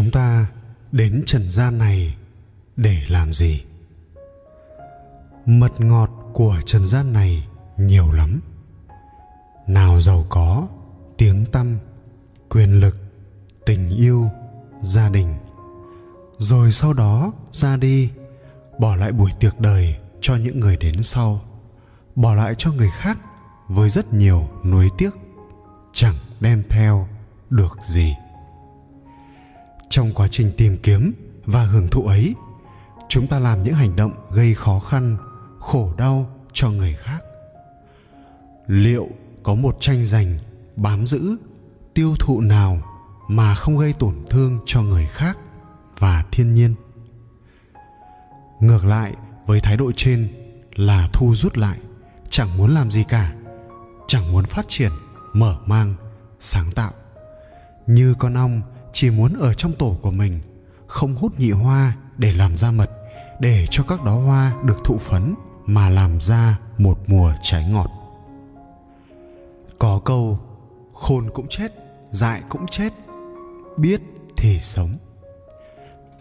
chúng ta đến trần gian này để làm gì? Mật ngọt của trần gian này nhiều lắm. Nào giàu có, tiếng tăm, quyền lực, tình yêu, gia đình. Rồi sau đó ra đi, bỏ lại buổi tiệc đời cho những người đến sau. Bỏ lại cho người khác với rất nhiều nuối tiếc, chẳng đem theo được gì trong quá trình tìm kiếm và hưởng thụ ấy. Chúng ta làm những hành động gây khó khăn, khổ đau cho người khác. Liệu có một tranh giành, bám giữ, tiêu thụ nào mà không gây tổn thương cho người khác và thiên nhiên? Ngược lại với thái độ trên là thu rút lại, chẳng muốn làm gì cả, chẳng muốn phát triển, mở mang, sáng tạo. Như con ong chỉ muốn ở trong tổ của mình, không hút nhị hoa để làm ra mật, để cho các đó hoa được thụ phấn, mà làm ra một mùa trái ngọt. Có câu, khôn cũng chết, dại cũng chết, biết thì sống.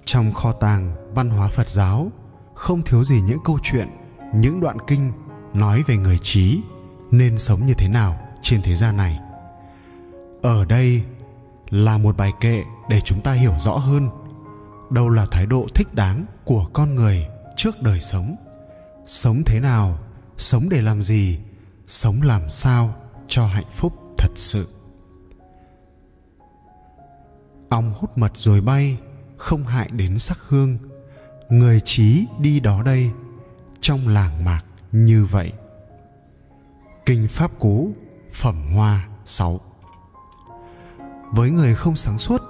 Trong kho tàng văn hóa phật giáo, không thiếu gì những câu chuyện, những đoạn kinh nói về người trí nên sống như thế nào trên thế gian này. Ở đây là một bài kệ để chúng ta hiểu rõ hơn. Đâu là thái độ thích đáng của con người trước đời sống? Sống thế nào? Sống để làm gì? Sống làm sao cho hạnh phúc thật sự? Ong hút mật rồi bay, không hại đến sắc hương. Người trí đi đó đây, trong làng mạc như vậy. Kinh pháp cú, phẩm hoa 6 với người không sáng suốt.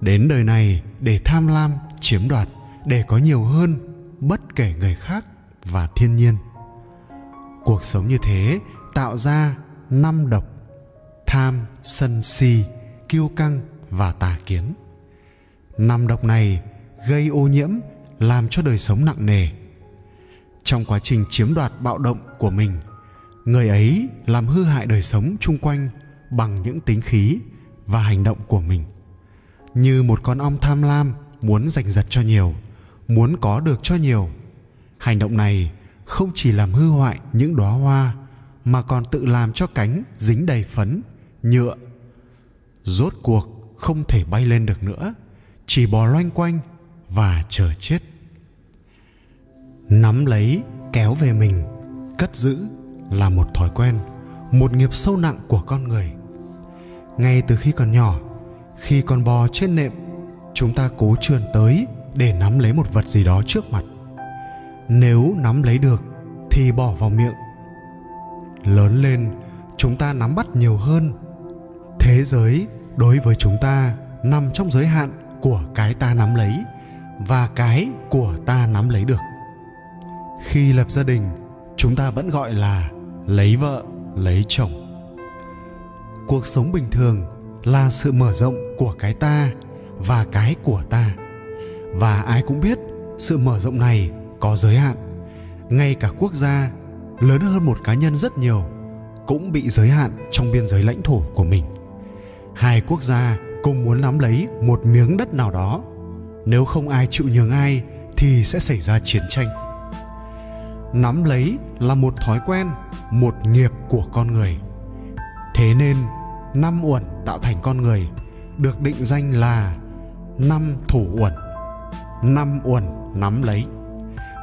Đến đời này, để tham lam, chiếm đoạt, để có nhiều hơn bất kể người khác và thiên nhiên. Cuộc sống như thế tạo ra năm độc, tham, sân, si, kiêu căng và tà kiến. Năm độc này gây ô nhiễm, làm cho đời sống nặng nề. Trong quá trình chiếm đoạt bạo động của mình, người ấy làm hư hại đời sống chung quanh bằng những tính khí và hành động của mình. Như một con ong tham lam muốn giành giật cho nhiều, muốn có được cho nhiều. Hành động này không chỉ làm hư hoại những đóa hoa, mà còn tự làm cho cánh dính đầy phấn, nhựa. Rốt cuộc không thể bay lên được nữa, chỉ bò loanh quanh và chờ chết. Nắm lấy, kéo về mình, cất giữ là một thói quen, một nghiệp sâu nặng của con người ngay từ khi còn nhỏ, khi con bò trên nệm, chúng ta cố trườn tới để nắm lấy một vật gì đó trước mặt. Nếu nắm lấy được thì bỏ vào miệng. Lớn lên, chúng ta nắm bắt nhiều hơn. Thế giới đối với chúng ta nằm trong giới hạn của cái ta nắm lấy và cái của ta nắm lấy được. Khi lập gia đình, chúng ta vẫn gọi là lấy vợ, lấy chồng cuộc sống bình thường là sự mở rộng của cái ta và cái của ta. Và ai cũng biết sự mở rộng này có giới hạn. Ngay cả quốc gia lớn hơn một cá nhân rất nhiều cũng bị giới hạn trong biên giới lãnh thổ của mình. Hai quốc gia cùng muốn nắm lấy một miếng đất nào đó. Nếu không ai chịu nhường ai thì sẽ xảy ra chiến tranh. Nắm lấy là một thói quen, một nghiệp của con người. Thế nên năm uẩn tạo thành con người, được định danh là năm thủ uẩn. Năm uẩn nắm lấy.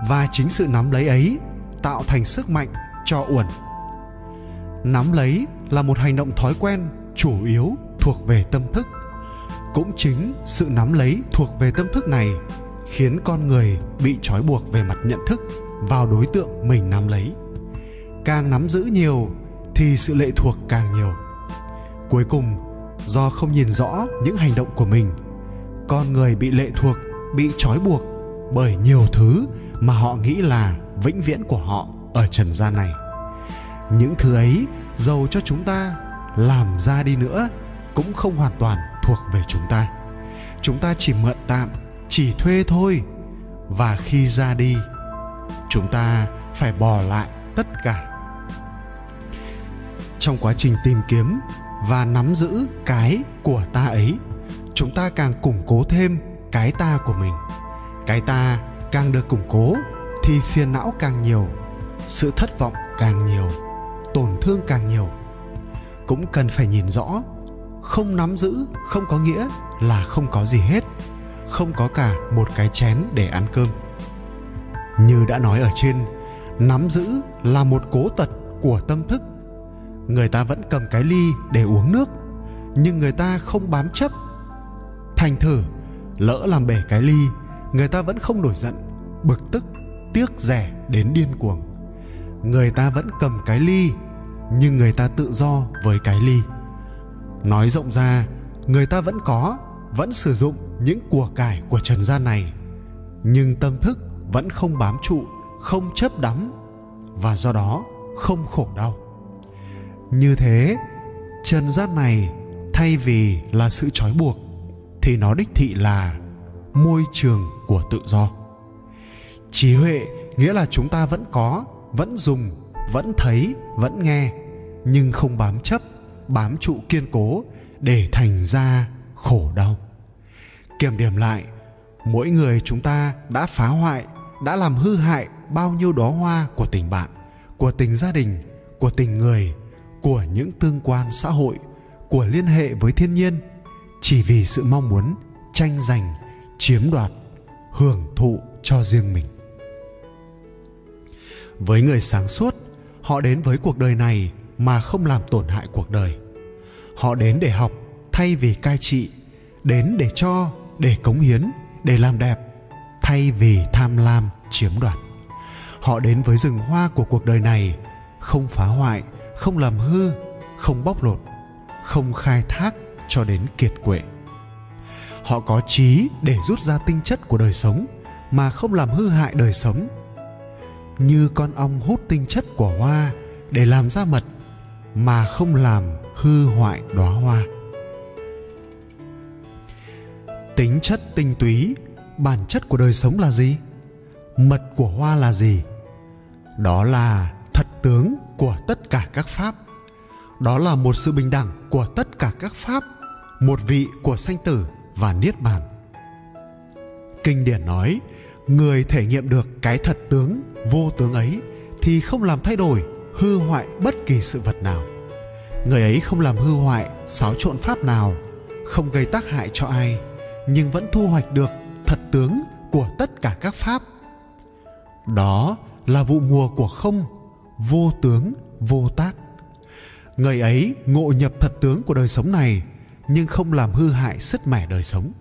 Và chính sự nắm lấy ấy tạo thành sức mạnh cho uẩn. Nắm lấy là một hành động thói quen chủ yếu thuộc về tâm thức. Cũng chính sự nắm lấy thuộc về tâm thức này khiến con người bị trói buộc về mặt nhận thức vào đối tượng mình nắm lấy. Càng nắm giữ nhiều thì sự lệ thuộc càng nhiều cuối cùng, do không nhìn rõ những hành động của mình, con người bị lệ thuộc, bị trói buộc bởi nhiều thứ mà họ nghĩ là vĩnh viễn của họ ở trần gian này. Những thứ ấy giàu cho chúng ta, làm ra đi nữa cũng không hoàn toàn thuộc về chúng ta. Chúng ta chỉ mượn tạm, chỉ thuê thôi. Và khi ra đi, chúng ta phải bỏ lại tất cả. Trong quá trình tìm kiếm và nắm giữ cái của ta ấy. Chúng ta càng củng cố thêm cái ta của mình. Cái ta càng được củng cố thì phiền não càng nhiều, sự thất vọng càng nhiều, tổn thương càng nhiều. Cũng cần phải nhìn rõ, không nắm giữ, không có nghĩa là không có gì hết, không có cả một cái chén để ăn cơm. Như đã nói ở trên, nắm giữ là một cố tật của tâm thức người ta vẫn cầm cái ly để uống nước, nhưng người ta không bám chấp. Thành thử, lỡ làm bể cái ly, người ta vẫn không nổi giận, bực tức, tiếc rẻ đến điên cuồng. Người ta vẫn cầm cái ly, nhưng người ta tự do với cái ly. Nói rộng ra, người ta vẫn có, vẫn sử dụng những của cải của trần gian này, nhưng tâm thức vẫn không bám trụ, không chấp đắm, và do đó không khổ đau như thế, trần gian này thay vì là sự trói buộc, thì nó đích thị là môi trường của tự do. Trí huệ nghĩa là chúng ta vẫn có, vẫn dùng, vẫn thấy, vẫn nghe, nhưng không bám chấp, bám trụ kiên cố để thành ra khổ đau. Kiểm điểm lại, mỗi người chúng ta đã phá hoại, đã làm hư hại bao nhiêu đóa hoa của tình bạn, của tình gia đình, của tình người của những tương quan xã hội, của liên hệ với thiên nhiên, chỉ vì sự mong muốn, tranh giành, chiếm đoạt, hưởng thụ cho riêng mình. Với người sáng suốt, họ đến với cuộc đời này mà không làm tổn hại cuộc đời. Họ đến để học thay vì cai trị, đến để cho, để cống hiến, để làm đẹp, thay vì tham lam, chiếm đoạt. Họ đến với rừng hoa của cuộc đời này, không phá hoại không làm hư, không bóc lột, không khai thác cho đến kiệt quệ. Họ có trí để rút ra tinh chất của đời sống, mà không làm hư hại đời sống. Như con ong hút tinh chất của hoa để làm ra mật, mà không làm hư hoại đóa hoa. Tính chất tinh túy, bản chất của đời sống là gì? Mật của hoa là gì? Đó là thật tướng của tất cả các pháp. Đó là một sự bình đẳng của tất cả các pháp, một vị của sanh tử và niết bàn. Kinh điển nói, người thể nghiệm được cái thật tướng, vô tướng ấy, thì không làm thay đổi, hư hoại bất kỳ sự vật nào. Người ấy không làm hư hoại, xáo trộn pháp nào, không gây tác hại cho ai, nhưng vẫn thu hoạch được thật tướng của tất cả các pháp. Đó là vụ mùa của không vô tướng, vô tác. Người ấy ngộ nhập thật tướng của đời sống này, nhưng không làm hư hại sức mẻ đời sống.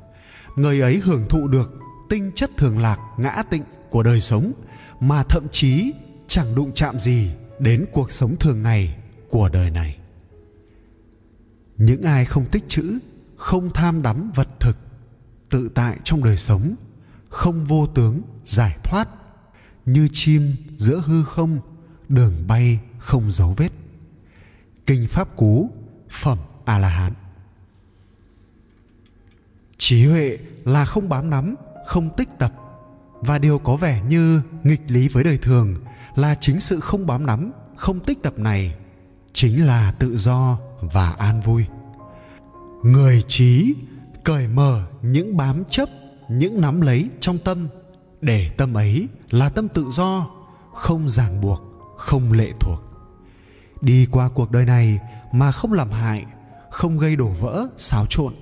Người ấy hưởng thụ được tinh chất thường lạc, ngã tịnh của đời sống, mà thậm chí chẳng đụng chạm gì đến cuộc sống thường ngày của đời này. Những ai không tích chữ, không tham đắm vật thực, tự tại trong đời sống, không vô tướng giải thoát, như chim giữa hư không đường bay không dấu vết. Kinh pháp cú, phẩm a la hán trí huệ là không bám nắm, không tích tập. Và điều có vẻ như nghịch lý với đời thường là chính sự không bám nắm, không tích tập này chính là tự do và an vui. Người trí cởi mở những bám chấp, những nắm lấy trong tâm, để tâm ấy là tâm tự do, không ràng buộc không lệ thuộc. Đi qua cuộc đời này mà không làm hại, không gây đổ vỡ, xáo trộn,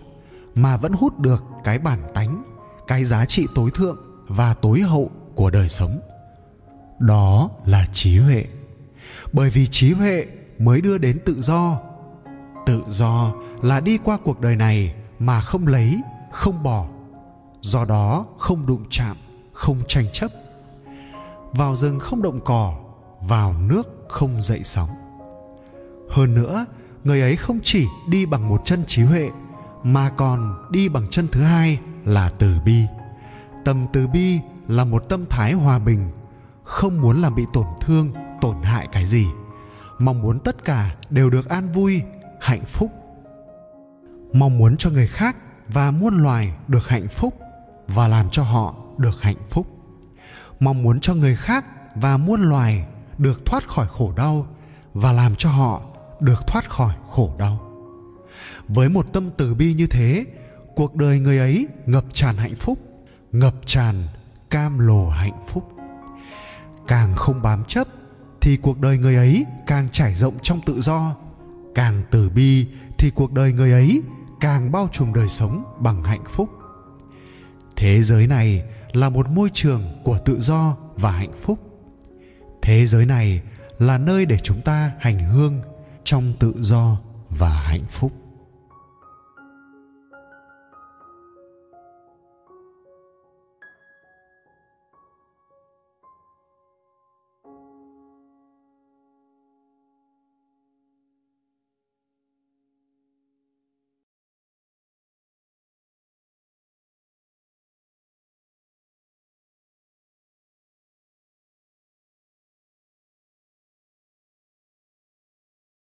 mà vẫn hút được cái bản tánh, cái giá trị tối thượng và tối hậu của đời sống. Đó là trí huệ. Bởi vì trí huệ mới đưa đến tự do. Tự do là đi qua cuộc đời này mà không lấy, không bỏ. Do đó không đụng chạm, không tranh chấp. Vào rừng không động cỏ vào nước không dậy sóng. Hơn nữa, người ấy không chỉ đi bằng một chân trí huệ, mà còn đi bằng chân thứ hai là từ bi. Tâm từ bi là một tâm thái hòa bình, không muốn làm bị tổn thương, tổn hại cái gì. Mong muốn tất cả đều được an vui, hạnh phúc. Mong muốn cho người khác và muôn loài được hạnh phúc và làm cho họ được hạnh phúc. Mong muốn cho người khác và muôn loài được thoát khỏi khổ đau và làm cho họ được thoát khỏi khổ đau. Với một tâm từ bi như thế, cuộc đời người ấy ngập tràn hạnh phúc, ngập tràn cam lồ hạnh phúc. Càng không bám chấp thì cuộc đời người ấy càng trải rộng trong tự do, càng từ bi thì cuộc đời người ấy càng bao trùm đời sống bằng hạnh phúc. Thế giới này là một môi trường của tự do và hạnh phúc thế giới này là nơi để chúng ta hành hương trong tự do và hạnh phúc.